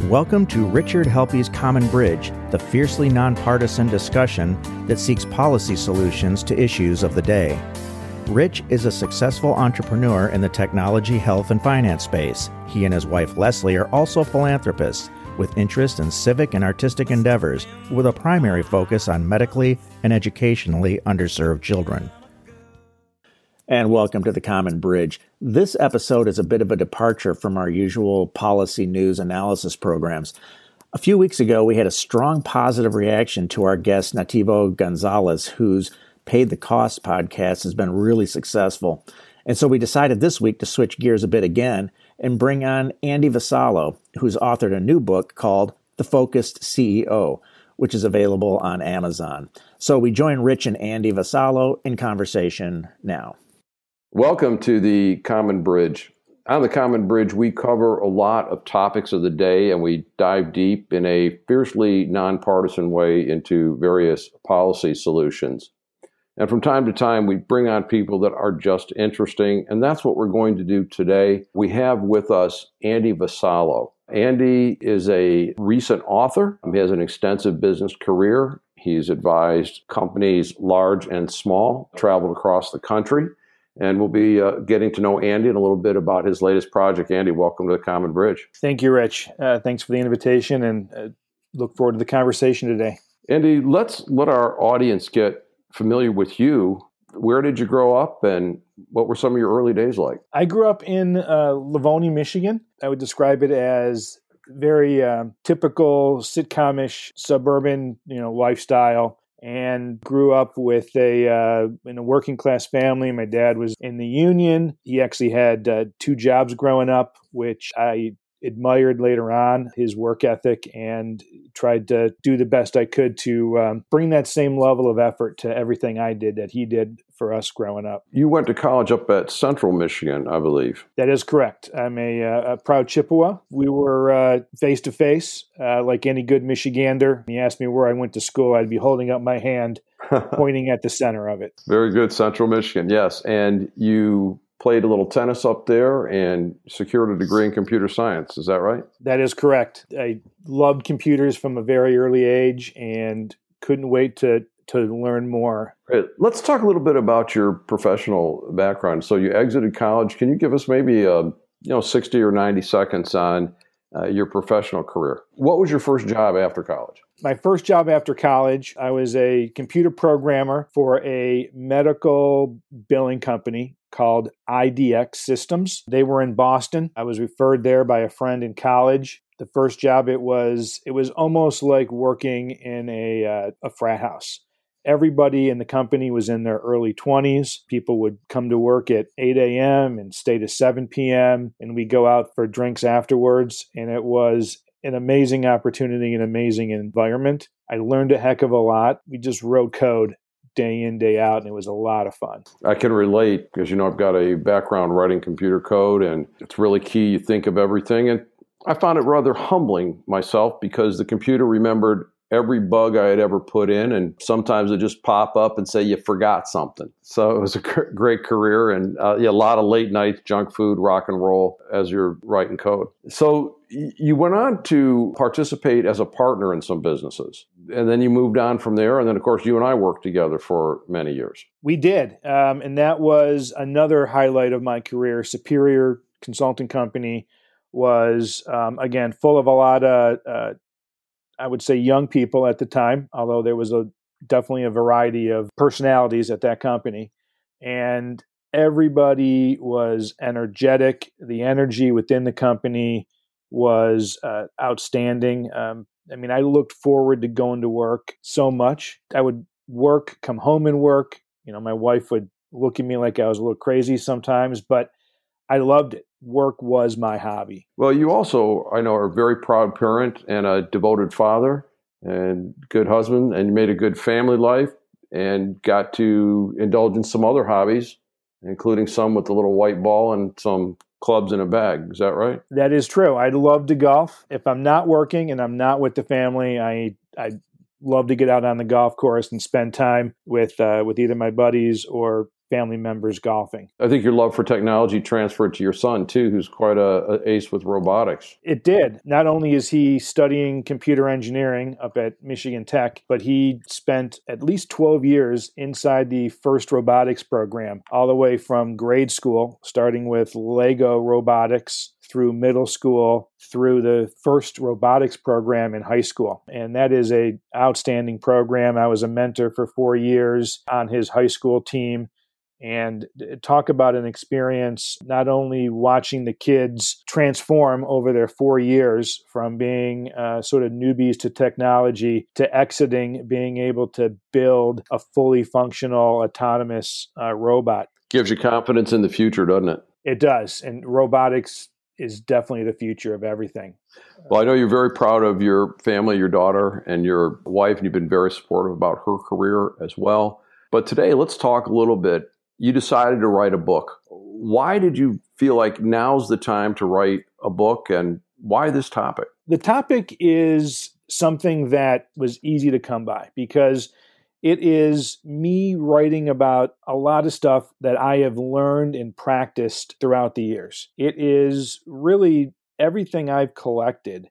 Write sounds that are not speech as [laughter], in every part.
Welcome to Richard Helppie's Common Bridge, the fiercely nonpartisan discussion that seeks policy solutions to issues of the day. Rich is a successful entrepreneur in the technology, health, and finance space. He and his wife Leslie are also philanthropists with interest in civic and artistic endeavors, with a primary focus on medically and educationally underserved children. And welcome to the Common Bridge. This episode is a bit of a departure from our usual policy news analysis programs. A few weeks ago, we had a strong positive reaction to our guest, Nativo Gonzalez, whose Paid the Cost podcast has been really successful. And so we decided this week to switch gears a bit again and bring on Andy Vassallo, who's authored a new book called The Focused CEO, which is available on Amazon. So we join Rich and Andy Vassallo in conversation now. Welcome to the Common Bridge. On the Common Bridge, we cover a lot of topics of the day and we dive deep in a fiercely nonpartisan way into various policy solutions. And from time to time, we bring on people that are just interesting. And that's what we're going to do today. We have with us Andy Vassallo. Andy is a recent author, he has an extensive business career. He's advised companies large and small, traveled across the country. And we'll be uh, getting to know Andy and a little bit about his latest project. Andy, welcome to the Common Bridge. Thank you, Rich. Uh, thanks for the invitation and uh, look forward to the conversation today. Andy, let's let our audience get familiar with you. Where did you grow up and what were some of your early days like? I grew up in uh, Livonia, Michigan. I would describe it as very uh, typical sitcomish suburban, you know, lifestyle and grew up with a uh, in a working class family. My dad was in the union. He actually had uh, two jobs growing up, which I admired later on his work ethic and tried to do the best I could to um, bring that same level of effort to everything I did that he did for us growing up. You went to college up at Central Michigan, I believe. That is correct. I'm a, uh, a proud Chippewa. We were face to face, like any good Michigander. He asked me where I went to school. I'd be holding up my hand, [laughs] pointing at the center of it. Very good, Central Michigan. Yes, and you played a little tennis up there and secured a degree in computer science. Is that right? That is correct. I loved computers from a very early age and couldn't wait to to learn more. Right. Let's talk a little bit about your professional background. So you exited college. Can you give us maybe a you know 60 or 90 seconds on uh, your professional career? What was your first job after college? My first job after college, I was a computer programmer for a medical billing company called IDX Systems. They were in Boston. I was referred there by a friend in college. The first job it was it was almost like working in a uh, a frat house. Everybody in the company was in their early 20s. People would come to work at 8 a.m. and stay to 7 p.m. and we go out for drinks afterwards. And it was an amazing opportunity, an amazing environment. I learned a heck of a lot. We just wrote code day in day out and it was a lot of fun i can relate because you know i've got a background writing computer code and it's really key you think of everything and i found it rather humbling myself because the computer remembered every bug I had ever put in, and sometimes it just pop up and say you forgot something. So it was a great career, and uh, yeah, a lot of late nights, junk food, rock and roll as you're writing code. So you went on to participate as a partner in some businesses, and then you moved on from there. And then, of course, you and I worked together for many years. We did, um, and that was another highlight of my career. Superior Consulting Company was um, again full of a lot of uh, I would say young people at the time, although there was a definitely a variety of personalities at that company. And everybody was energetic. The energy within the company was uh, outstanding. Um, I mean, I looked forward to going to work so much. I would work, come home and work. You know, my wife would look at me like I was a little crazy sometimes, but I loved it. Work was my hobby. Well, you also, I know, are a very proud parent and a devoted father and good husband, and you made a good family life and got to indulge in some other hobbies, including some with the little white ball and some clubs in a bag. Is that right? That is true. I love to golf. If I'm not working and I'm not with the family, I I love to get out on the golf course and spend time with uh, with either my buddies or family members golfing. I think your love for technology transferred to your son too, who's quite a, a, ace with robotics. It did. Not only is he studying computer engineering up at Michigan Tech, but he spent at least 12 years inside the FIRST robotics program, all the way from grade school, starting with Lego robotics through middle school through the FIRST robotics program in high school and that is a outstanding program i was a mentor for four years on his high school team and talk about an experience not only watching the kids transform over their four years from being uh, sort of newbies to technology to exiting being able to build a fully functional autonomous uh, robot. Gives you confidence in the future doesn't it? It does and robotics is definitely the future of everything. Well i know you're very proud of your family your daughter and your wife and you've been very supportive about her career as well. But today let's talk a little bit you decided to write a book. Why did you feel like now's the time to write a book and why this topic? The topic is something that was easy to come by because it is me writing about a lot of stuff that I have learned and practiced throughout the years. It is really everything I've collected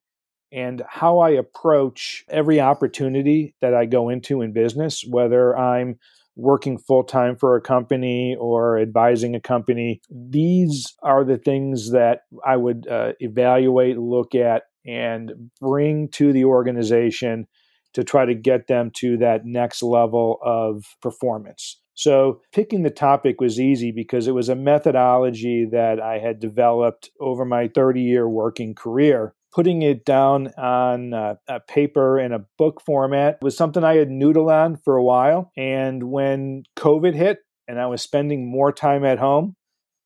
and how I approach every opportunity that I go into in business, whether I'm working full time for a company or advising a company. These are the things that I would uh, evaluate, look at, and bring to the organization to try to get them to that next level of performance. So, picking the topic was easy because it was a methodology that I had developed over my 30 year working career putting it down on a, a paper in a book format was something I had noodled on for a while. And when COVID hit and I was spending more time at home,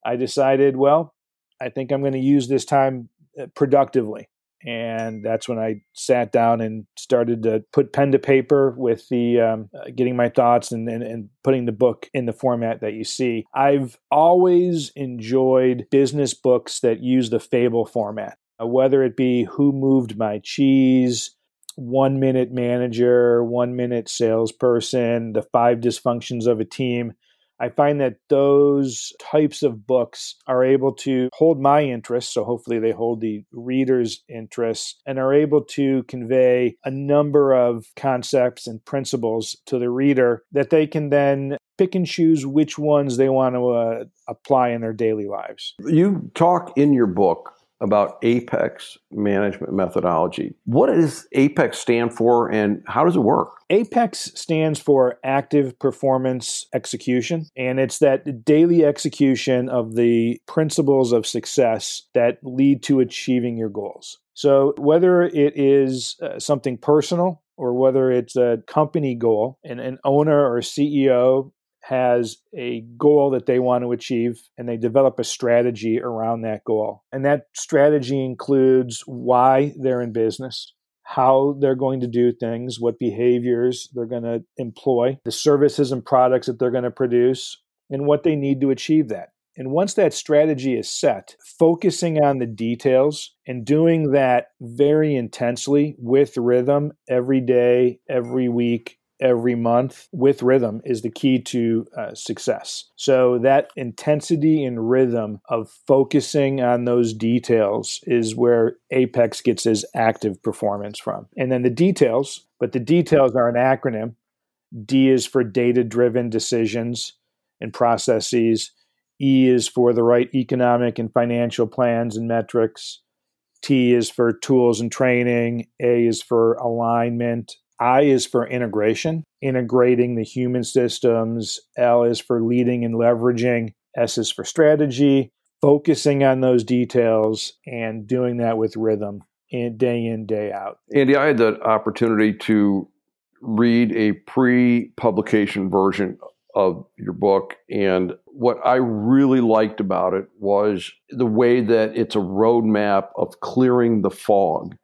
I decided, well, I think I'm going to use this time uh, productively. And that's when I sat down and started to put pen to paper with the um, uh, getting my thoughts and, and, and putting the book in the format that you see. I've always enjoyed business books that use the fable format. Uh, whether it be who moved my cheese, one minute manager, one minute salesperson, the five dysfunctions of a team. I find that those types of books are able to hold my interest, so hopefully they hold the reader's interest, and are able to convey a number of concepts and principles to the reader that they can then pick and choose which ones they want to uh, apply in their daily lives. You talk in your book about APEX management methodology. What does APEX stand for and how does it work? APEX stands for Active Performance Execution, and it's that daily execution of the principles of success that lead to achieving your goals. So, whether it is uh, something personal or whether it's a company goal, and an owner or CEO has a goal that they want to achieve and they develop a strategy around that goal. And that strategy includes why they're in business, how they're going to do things, what behaviors they're going to employ, the services and products that they're going to produce, and what they need to achieve that. And once that strategy is set, focusing on the details and doing that very intensely with rhythm every day, every week, every month with rhythm is the key to uh, success. So, that intensity and rhythm of focusing on those details is where Apex gets his active performance from. And then the details, but the details are an acronym. D is for data driven decisions and processes. E is for the right economic and financial plans and metrics. T is for tools and training. A is for alignment. I is for integration, integrating the human systems. L is for leading and leveraging. S is for strategy, focusing on those details and doing that with rhythm in, day in, day out. Andy, I had the opportunity to read a pre publication version of your book. And what I really liked about it was the way that it's a roadmap of clearing the fog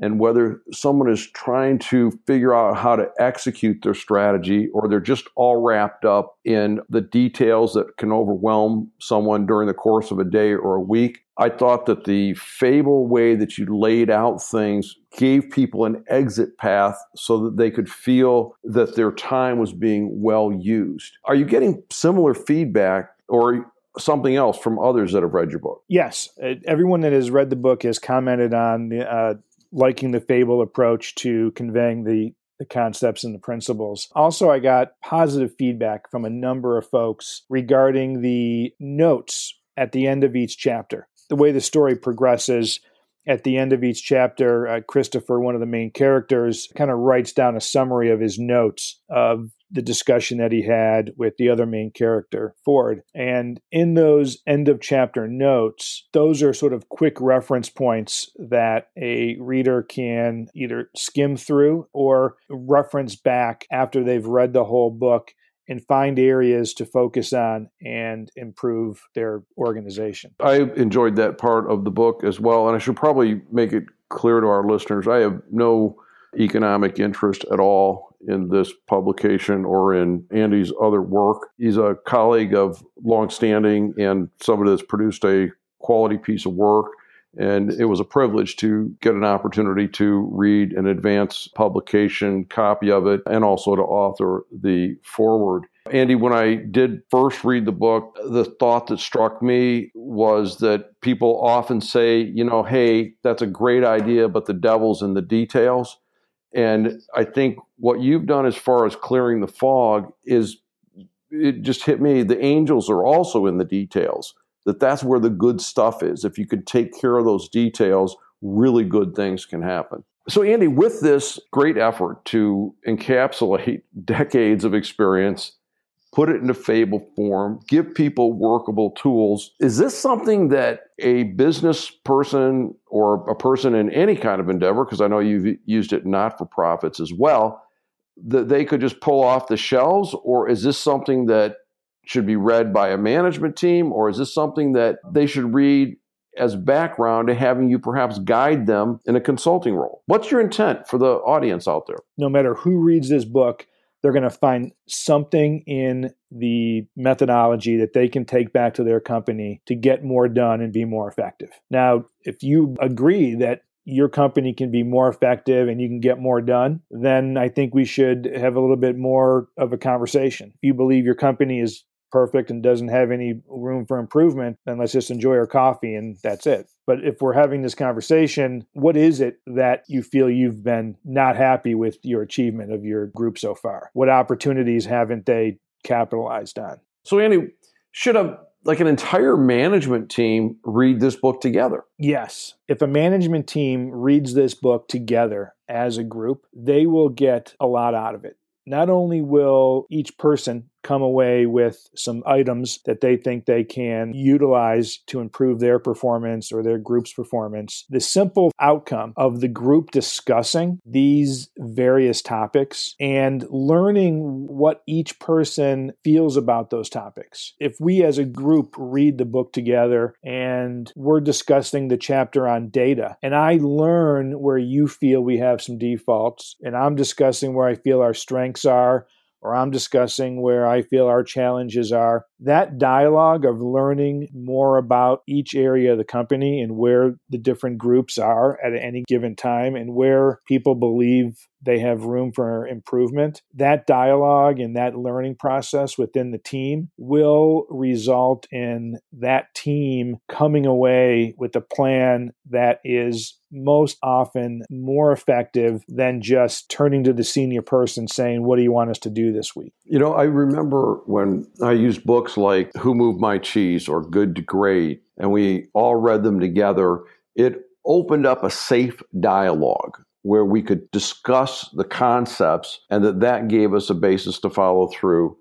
and whether someone is trying to figure out how to execute their strategy or they're just all wrapped up in the details that can overwhelm someone during the course of a day or a week, I thought that the fable way that you laid out things gave people an exit path so that they could feel that their time was being well used. Are you getting similar feedback or something else from others that have read your book? Yes. Everyone that has read the book has commented on uh, liking the fable approach to conveying the the concepts and the principles. Also, I got positive feedback from a number of folks regarding the notes at the end of each chapter the way the story progresses at the end of each chapter, uh, Christopher, one of the main characters, kind of writes down a summary of his notes of the discussion that he had with the other main character, Ford. And in those end of chapter notes, those are sort of quick reference points that a reader can either skim through or reference back after they've read the whole book and find areas to focus on and improve their organization. I enjoyed that part of the book as well. And I should probably make it clear to our listeners I have no economic interest at all in this publication or in Andy's other work. He's a colleague of longstanding and somebody that's produced a quality piece of work. And it was a privilege to get an opportunity to read an advance publication copy of it and also to author the foreword. Andy, when I did first read the book, the thought that struck me was that people often say, you know, hey, that's a great idea, but the devil's in the details. And I think what you've done as far as clearing the fog is it just hit me. The angels are also in the details that that's where the good stuff is. If you can take care of those details, really good things can happen. So, Andy, with this great effort to encapsulate [laughs] decades of experience, put it into fable form, give people workable tools, is this something that a business person or a person in any kind of endeavor, because I know you've used it not for profits as well, that they could just pull off the shelves? Or is this something that should be read by a management team, or is this something that they should read as background to having you perhaps guide them in a consulting role? What's your intent for the audience out there? No matter who reads this book, they're going to find something in the methodology that they can take back to their company to get more done and be more effective. Now, if you agree that your company can be more effective and you can get more done, then I think we should have a little bit more of a conversation. If you believe your company is perfect and doesn't have any room for improvement, then let's just enjoy our coffee and that's it. But if we're having this conversation, what is it that you feel you've been not happy with your achievement of your group so far? What opportunities haven't they capitalized on? So, Andy, should a like an entire management team read this book together? Yes. If a management team reads this book together as a group, they will get a lot out of it. Not only will each person come away with some items that they think they can utilize to improve their performance or their group's performance. The simple outcome of the group discussing these various topics and learning what each person feels about those topics. If we as a group read the book together and we're discussing the chapter on data, and I learn where you feel we have some defaults, and I'm discussing where I feel our strengths are or I'm discussing where I feel our challenges are. That dialogue of learning more about each area of the company and where the different groups are at any given time and where people believe they have room for improvement. That dialogue and that learning process within the team will result in that team coming away with a plan that is most often more effective than just turning to the senior person saying, What do you want us to do this week? You know, I remember when I used books like Who Moved My Cheese or Good to Great, and we all read them together. It opened up a safe dialogue where we could discuss the concepts and that that gave us a basis to follow through.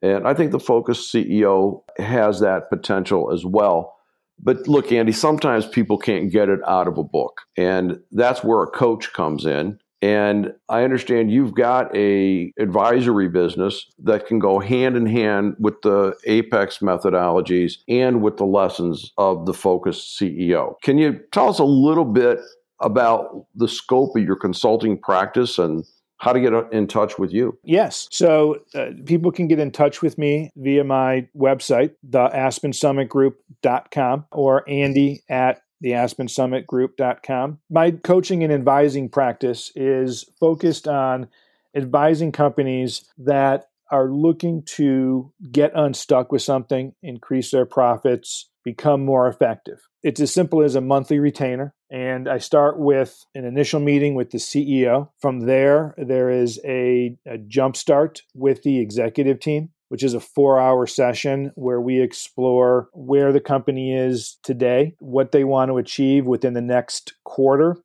And I think the Focus CEO has that potential as well. But look, Andy, sometimes people can't get it out of a book. And that's where a coach comes in. And I understand you've got a advisory business that can go hand in hand with the Apex methodologies and with the lessons of the Focus CEO. Can you tell us a little bit about the scope of your consulting practice and how to get in touch with you. Yes. So uh, people can get in touch with me via my website, theaspensummitgroup.com or Andy at theaspensummitgroup.com. My coaching and advising practice is focused on advising companies that are looking to get unstuck with something, increase their profits, become more effective. It's as simple as a monthly retainer. And I start with an initial meeting with the CEO. From there, there is a, a jump start with the executive team, which is a four hour session where we explore where the company is today, what they want to achieve within the next quarter.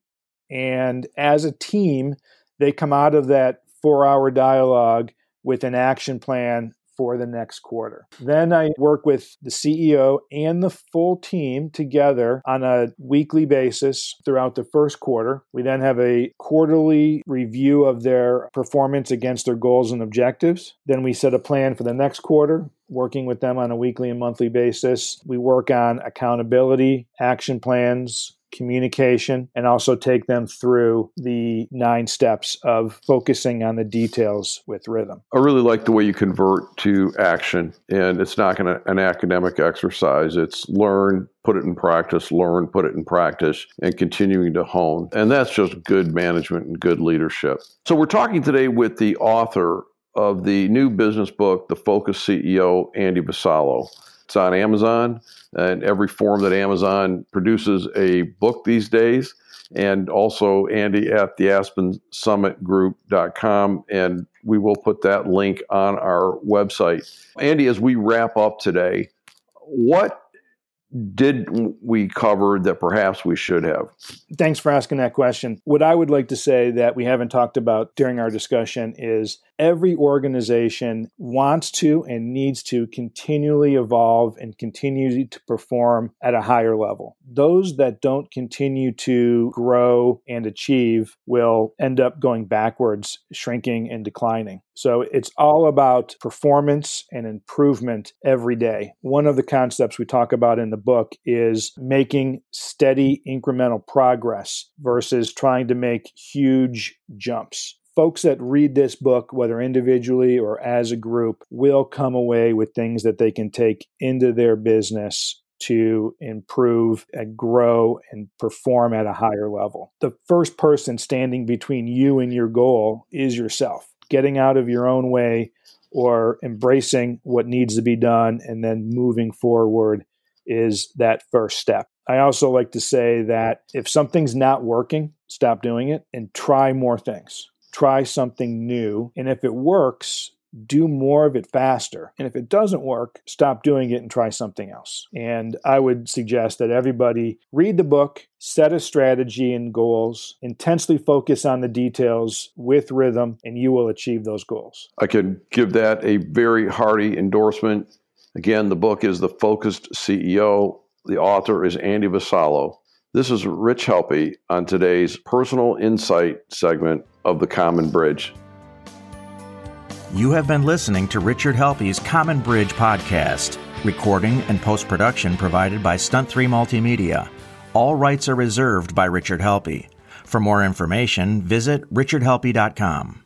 And as a team, they come out of that four hour dialogue with an action plan for the next quarter. Then I work with the CEO and the full team together on a weekly basis throughout the first quarter. We then have a quarterly review of their performance against their goals and objectives. Then we set a plan for the next quarter working with them on a weekly and monthly basis. We work on accountability, action plans, communication, and also take them through the nine steps of focusing on the details with rhythm. I really like the way you convert to action, and it's not going an academic exercise. It's learn, put it in practice, learn, put it in practice, and continuing to hone. And that's just good management and good leadership. So we're talking today with the author of the new business book, The Focus CEO, Andy Vassallo. It's on Amazon and every form that Amazon produces a book these days. And also Andy at the Aspen Summit Group.com. And we will put that link on our website. Andy, as we wrap up today, what did we cover that perhaps we should have? Thanks for asking that question. What I would like to say that we haven't talked about during our discussion is every organization wants to and needs to continually evolve and continue to perform at a higher level. Those that don't continue to grow and achieve will end up going backwards, shrinking and declining. So it's all about performance and improvement every day. One of the concepts we talk about in the book is making steady incremental progress versus trying to make huge jumps folks that read this book, whether individually or as a group, will come away with things that they can take into their business to improve and grow and perform at a higher level. The first person standing between you and your goal is yourself. Getting out of your own way or embracing what needs to be done and then moving forward is that first step. I also like to say that if something's not working, stop doing it and try more things try something new. And if it works, do more of it faster. And if it doesn't work, stop doing it and try something else. And I would suggest that everybody read the book, set a strategy and goals, intensely focus on the details with rhythm, and you will achieve those goals. I could give that a very hearty endorsement. Again, the book is The Focused CEO. The author is Andy Vassallo. This is Rich Helppie on today's Personal Insight segment of The Common Bridge. You have been listening to Richard Helppie's Common Bridge podcast, recording and post production provided by Stunt 3 Multimedia. All rights are reserved by Richard Helppie. For more information, visit richardhelppie.com.